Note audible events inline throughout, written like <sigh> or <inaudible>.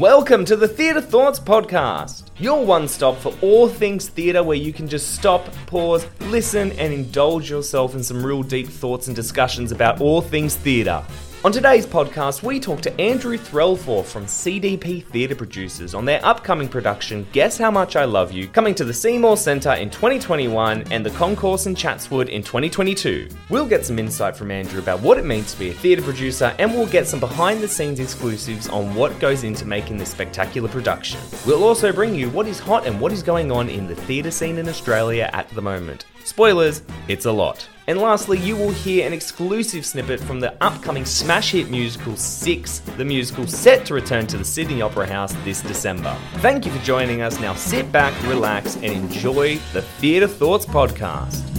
Welcome to the Theatre Thoughts Podcast, your one stop for all things theatre where you can just stop, pause, listen, and indulge yourself in some real deep thoughts and discussions about all things theatre. On today's podcast, we talk to Andrew Threlfall from CDP Theatre Producers on their upcoming production Guess How Much I Love You, coming to the Seymour Centre in 2021 and the Concourse in Chatswood in 2022. We'll get some insight from Andrew about what it means to be a theatre producer, and we'll get some behind the scenes exclusives on what goes into making this spectacular production. We'll also bring you what is hot and what is going on in the theatre scene in Australia at the moment. Spoilers, it's a lot. And lastly, you will hear an exclusive snippet from the upcoming smash hit musical Six, the musical set to return to the Sydney Opera House this December. Thank you for joining us. Now sit back, relax, and enjoy the Theatre Thoughts podcast.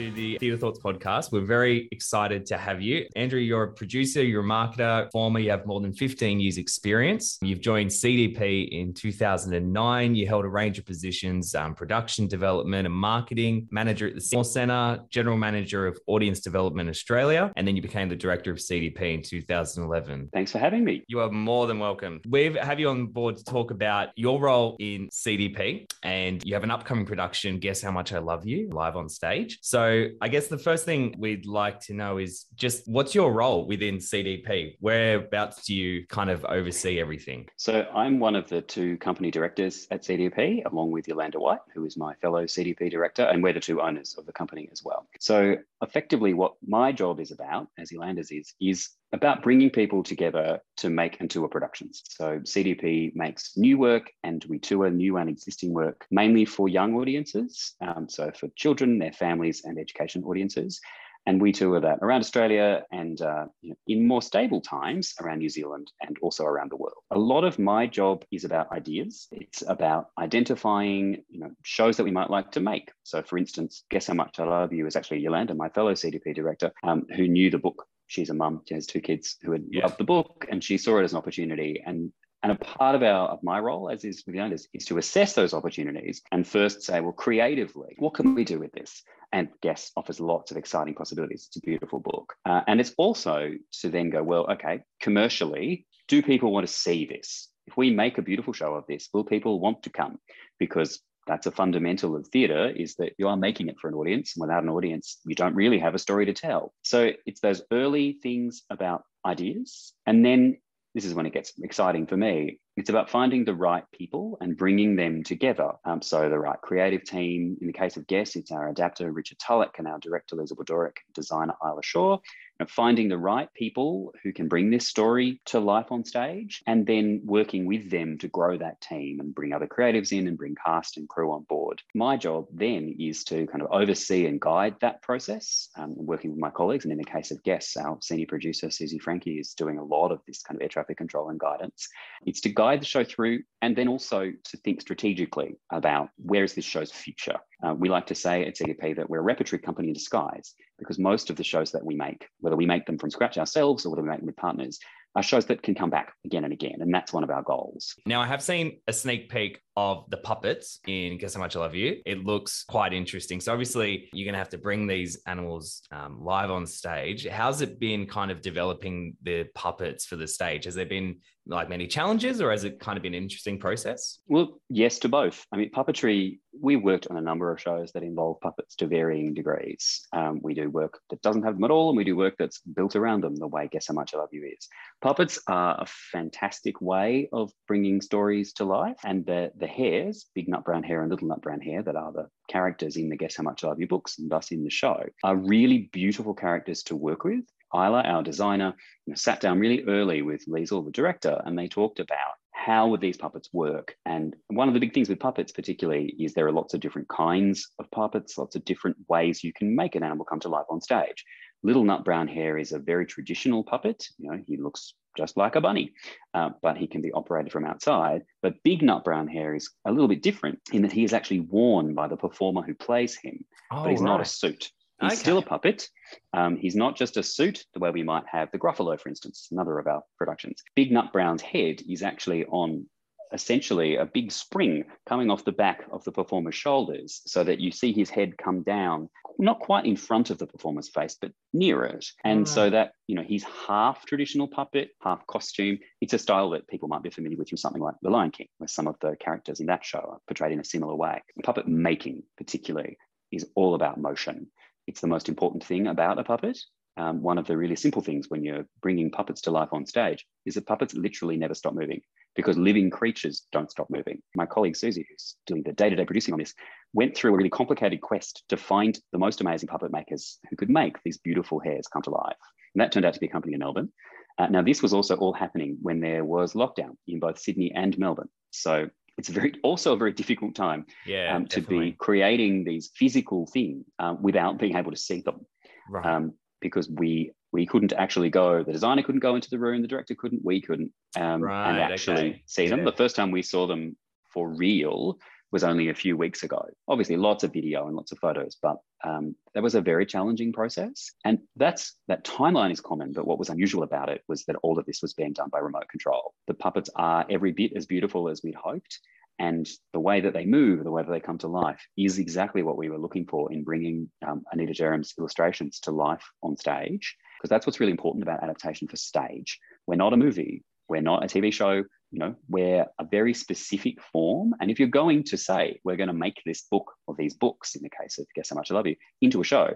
To the Theatre Thoughts podcast. We're very excited to have you. Andrew, you're a producer, you're a marketer, former, you have more than 15 years' experience. You've joined CDP in 2009. You held a range of positions um, production development and marketing, manager at the Seymour Centre, general manager of audience development Australia, and then you became the director of CDP in 2011. Thanks for having me. You are more than welcome. We have you on board to talk about your role in CDP, and you have an upcoming production, Guess How Much I Love You, live on stage. So, I guess the first thing we'd like to know is just what's your role within CDP? Whereabouts do you kind of oversee everything? So, I'm one of the two company directors at CDP, along with Yolanda White, who is my fellow CDP director, and we're the two owners of the company as well. So, effectively, what my job is about, as Yolanda's is, is about bringing people together to make and tour productions. So CDP makes new work and we tour new and existing work mainly for young audiences, um, so for children, their families, and education audiences. And we tour that around Australia and uh, you know, in more stable times around New Zealand and also around the world. A lot of my job is about ideas. It's about identifying you know, shows that we might like to make. So, for instance, Guess How Much I Love You is actually Yolanda, my fellow CDP director, um, who knew the book she's a mum. She has two kids who had yeah. loved the book, and she saw it as an opportunity. And and a part of our of my role, as is with the owners, is to assess those opportunities and first say, well, creatively, what can we do with this? And Guess offers lots of exciting possibilities. It's a beautiful book, uh, and it's also to then go, well, okay, commercially, do people want to see this? If we make a beautiful show of this, will people want to come? Because that's a fundamental of theatre is that you are making it for an audience and without an audience you don't really have a story to tell. So it's those early things about ideas and then this is when it gets exciting for me it's about finding the right people and bringing them together. Um, so the right creative team. In the case of Guess, it's our adapter Richard Tulloch and our director Liesl Badorrek, designer Isla Shaw. You know, finding the right people who can bring this story to life on stage, and then working with them to grow that team and bring other creatives in and bring cast and crew on board. My job then is to kind of oversee and guide that process, um, working with my colleagues. And in the case of Guess, our senior producer Susie Frankie is doing a lot of this kind of air traffic control and guidance. It's to guide guide the show through and then also to think strategically about where is this show's future. Uh, we like to say at CDP that we're a repertory company in disguise because most of the shows that we make, whether we make them from scratch ourselves or whether we make them with partners, are shows that can come back again and again. And that's one of our goals. Now, I have seen a sneak peek of the puppets in Guess How Much I Love You. It looks quite interesting. So, obviously, you're going to have to bring these animals um, live on stage. How's it been kind of developing the puppets for the stage? Has there been like many challenges or has it kind of been an interesting process? Well, yes to both. I mean, puppetry, we worked on a number of shows that involve puppets to varying degrees. Um, we do work that doesn't have them at all, and we do work that's built around them, the way Guess How Much I Love You is. Puppets are a fantastic way of bringing stories to life, and the, the hares, Big Nut Brown Hare and Little Nut Brown Hare, that are the characters in the Guess How Much I Love You books and thus in the show, are really beautiful characters to work with. Isla, our designer, you know, sat down really early with Liesl, the director, and they talked about how would these puppets work? And one of the big things with puppets, particularly, is there are lots of different kinds of puppets, lots of different ways you can make an animal come to life on stage. Little Nut Brown Hare is a very traditional puppet. You know, he looks just like a bunny, uh, but he can be operated from outside. But Big Nut Brown Hare is a little bit different in that he is actually worn by the performer who plays him, oh, but he's right. not a suit. He's okay. still a puppet. Um, he's not just a suit, the way we might have the Gruffalo, for instance, another of our productions. Big Nut Brown's head is actually on essentially a big spring coming off the back of the performer's shoulders so that you see his head come down not quite in front of the performer's face but near it. And so mm. that you know he's half traditional puppet half costume. It's a style that people might be familiar with from something like the lion king where some of the characters in that show are portrayed in a similar way. Puppet making particularly is all about motion. It's the most important thing about a puppet um, one of the really simple things when you're bringing puppets to life on stage is that puppets literally never stop moving because living creatures don't stop moving. My colleague Susie, who's doing the day to day producing on this, went through a really complicated quest to find the most amazing puppet makers who could make these beautiful hares come to life. And that turned out to be a company in Melbourne. Uh, now, this was also all happening when there was lockdown in both Sydney and Melbourne. So it's very also a very difficult time yeah, um, to be creating these physical things um, without being able to see them. Right. Um, because we we couldn't actually go. The designer couldn't go into the room. The director couldn't. We couldn't. Um, right, and actually okay. see them. Yeah. The first time we saw them for real was only a few weeks ago. Obviously, lots of video and lots of photos, but um, that was a very challenging process. And that's that timeline is common, but what was unusual about it was that all of this was being done by remote control. The puppets are every bit as beautiful as we'd hoped, and the way that they move, the way that they come to life, is exactly what we were looking for in bringing um, Anita Jeram's illustrations to life on stage. Because that's what's really important about adaptation for stage. We're not a movie, we're not a TV show, you know, we're a very specific form. And if you're going to say, we're going to make this book or these books, in the case of Guess How Much I Love You, into a show,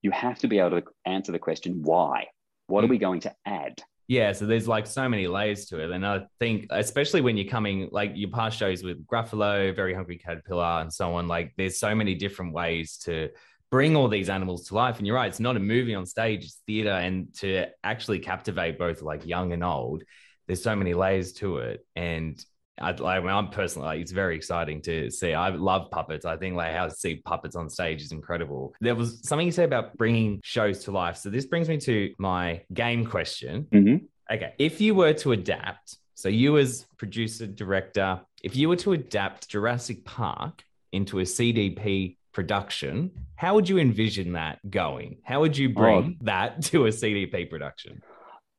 you have to be able to answer the question, why? What mm. are we going to add? Yeah, so there's like so many layers to it. And I think, especially when you're coming, like your past shows with Gruffalo, Very Hungry Caterpillar, and so on, like there's so many different ways to bring all these animals to life. And you're right, it's not a movie on stage, it's theater. And to actually captivate both like young and old, there's so many layers to it. And I, like, I'm personally like, it's very exciting to see. I love puppets. I think like how to see puppets on stage is incredible. There was something you said about bringing shows to life. So this brings me to my game question. Mm-hmm. Okay, if you were to adapt, so you as producer director, if you were to adapt Jurassic Park into a CDP production, how would you envision that going? How would you bring oh. that <laughs> to a CDP production?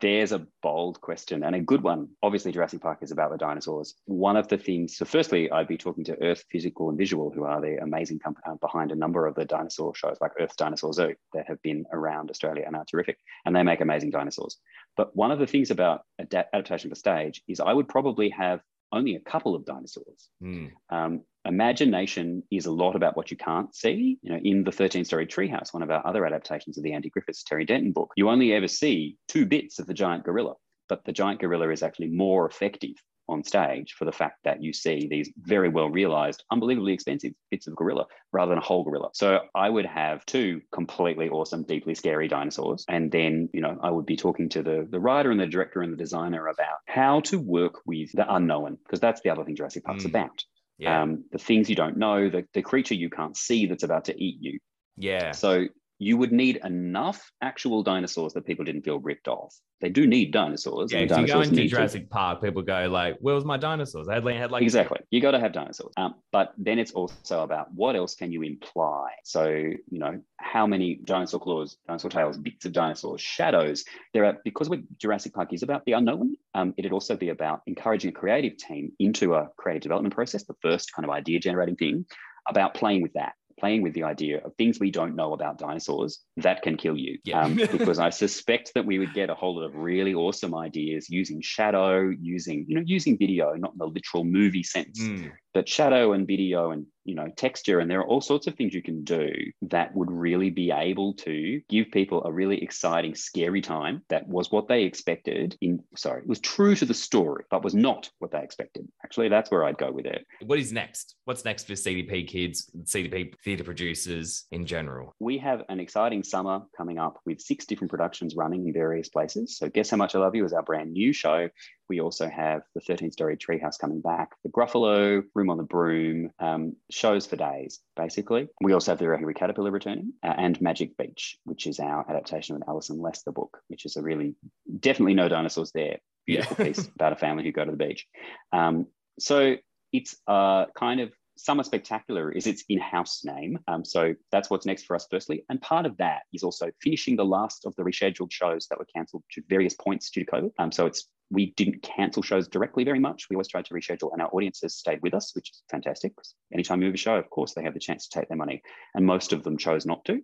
There's a bold question and a good one. Obviously, Jurassic Park is about the dinosaurs. One of the things, so firstly, I'd be talking to Erth Physical and Visual, who are the amazing company uh, behind a number of the dinosaur shows like Erth's Dinosaur Zoo that have been around Australia and are terrific. And they make amazing dinosaurs. But one of the things about adaptation for stage is I would probably have only a couple of dinosaurs. Mm. Um, imagination is a lot about what you can't see. You know, in the 13 story treehouse, one of our other adaptations of the Andy Griffiths Terry Denton book, you only ever see two bits of the giant gorilla, but the giant gorilla is actually more effective on stage for the fact that you see these very well realized, unbelievably expensive bits of gorilla rather than a whole gorilla. So I would have two completely awesome, deeply scary dinosaurs. And then, you know, I would be talking to the, the writer and the director and the designer about how to work with the unknown, because that's the other thing Jurassic Park's mm. about. Yeah. Um, the things you don't know, the, the creature you can't see that's about to eat you. Yeah. So you would need enough actual dinosaurs that people didn't feel ripped off. They do need dinosaurs. Yeah, if you go into Jurassic to... Park, people go like, "Where was my dinosaurs?" I had, had like exactly. You got to have dinosaurs. Um, but then it's also about what else can you imply. So you know, how many dinosaur claws, dinosaur tails, bits of dinosaurs, shadows. There are because Jurassic Park is about the unknown. Um, it'd also be about encouraging a creative team into a creative development process. The first kind of idea generating thing about playing with that playing with the idea of things we don't know about dinosaurs that can kill you. Yeah. um, <laughs> because I suspect that we would get a whole lot of really awesome ideas using shadow, using, you know, using video, not in the literal movie sense, mm. But shadow and video and you know texture and there are all sorts of things you can do that would really be able to give people a really exciting scary time that was what they expected in sorry it was true to the story but was not what they expected. Actually that's where i'd go with it. What is next? What's next for cdp kids cdp theatre producers in general? We have an exciting summer coming up with six different productions running in various places. So guess how much i love you is our brand new show we also have the 13 story treehouse coming back, the Gruffalo, Room on the Broom, um, shows for days, basically. We also have the Hungry Caterpillar returning uh, and Magic Beach, which is our adaptation of Alison Lester book, which is a really definitely no dinosaurs there. Beautiful yeah. piece about a family who go to the beach. Um, so it's a kind of Summer Spectacular is its in-house name. Um, so that's what's next for us, firstly. And part of that is also finishing the last of the rescheduled shows that were cancelled to various points due to COVID. Um, so it's we didn't cancel shows directly very much. We always tried to reschedule, and our audiences stayed with us, which is fantastic. Anytime you move a show, of course, they have the chance to take their money, and most of them chose not to.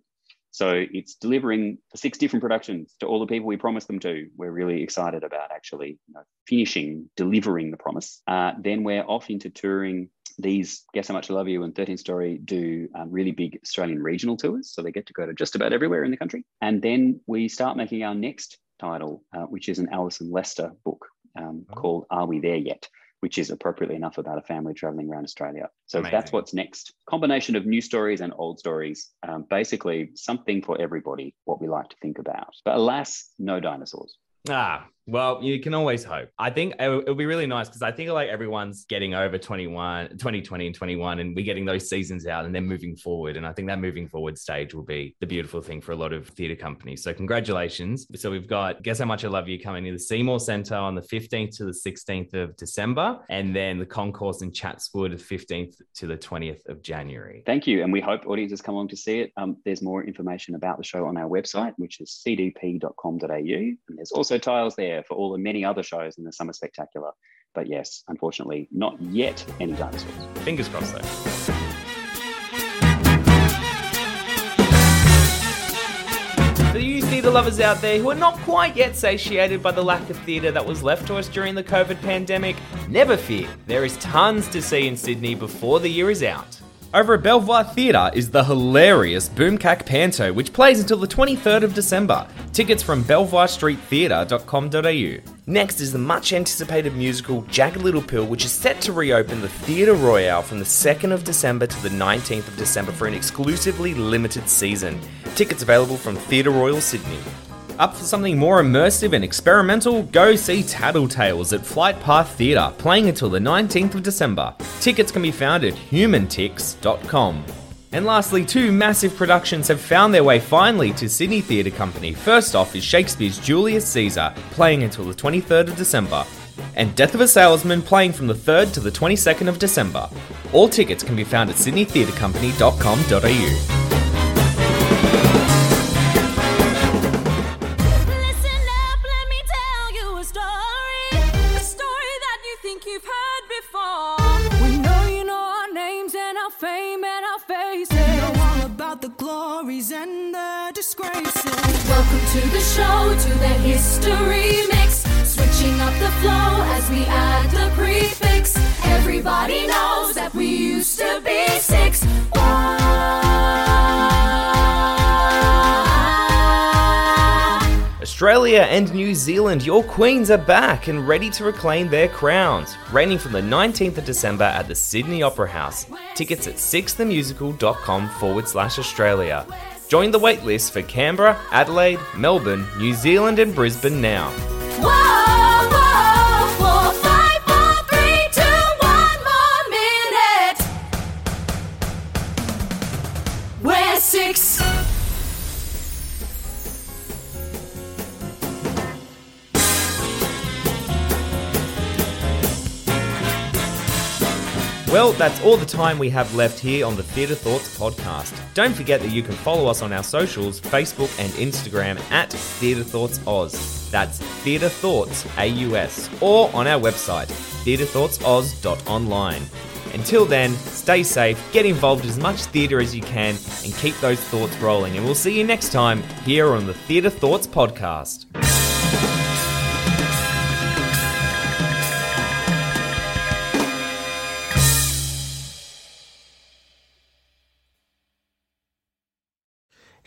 So it's delivering six different productions to all the people we promised them to. We're really excited about actually you know, finishing, delivering the promise. Uh, then we're off into touring. These Guess How Much I Love You and 13 Story do um, really big Australian regional tours. So they get to go to just about everywhere in the country. And then we start making our next title, uh, which is an Alison Lester book um, oh. called Are We There Yet? which is appropriately enough about a family traveling around Australia. So Amazing. that's what's next. Combination of new stories and old stories. Um, basically, something for everybody, what we like to think about. But alas, no dinosaurs. Ah, well, you can always hope. I think it'll be really nice because I think like everyone's getting over 21, 2020 and 21, and we're getting those seasons out and then moving forward. And I think that moving forward stage will be the beautiful thing for a lot of theatre companies. So, congratulations. So, we've got Guess How Much I Love You coming to the Seymour Centre on the 15th to the 16th of December, and then the concourse in Chatswood, the 15th to the 20th of January. Thank you. And we hope audiences come along to see it. Um, there's more information about the show on our website, which is cdp.com.au. And there's also tiles there for all the many other shows in the Summer Spectacular. But yes, unfortunately, not yet any dinosaurs. Fingers crossed, though. For you theatre lovers out there who are not quite yet satiated by the lack of theatre that was left to us during the COVID pandemic, never fear. There is tons to see in Sydney before the year is out. Over at Belvoir Theatre is the hilarious Boomkak Panto, which plays until the 23rd of December. Tickets from belvoirstreettheatre.com.au. Next is the much anticipated musical Jagged Little Pill, which is set to reopen the Theatre Royal from the 2nd of December to the 19th of December for an exclusively limited season. Tickets available from Theatre Royal Sydney. Up for something more immersive and experimental? Go see Tattletales at Flight Path Theatre, playing until the 19th of December. Tickets can be found at humanitix.com. And lastly, two massive productions have found their way finally to Sydney Theatre Company. First off is Shakespeare's Julius Caesar, playing until the 23rd of December, and Death of a Salesman playing from the 3rd to the 22nd of December. All tickets can be found at sydneytheatrecompany.com.au. to the show, to the history mix. Switching up the flow as we add the prefix. Everybody knows that we used to be six. Australia and New Zealand, your queens are back and ready to reclaim their crowns. Reigning from the 19th of December at the Sydney Opera House. Tickets at sixthemusical.com forward slash Australia. Join the waitlist for Canberra, Adelaide, Melbourne, New Zealand, and Brisbane now. Well, that's all the time we have left here on the Theatre Thoughts podcast. Don't forget that you can follow us on our socials, Facebook and Instagram at Theatre Thoughts Oz. That's Theatre Thoughts AUS, or on our website, theatrethoughtsoz.online. Until then, stay safe, get involved as much theatre as you can, and keep those thoughts rolling. And we'll see you next time here on the Theatre Thoughts podcast.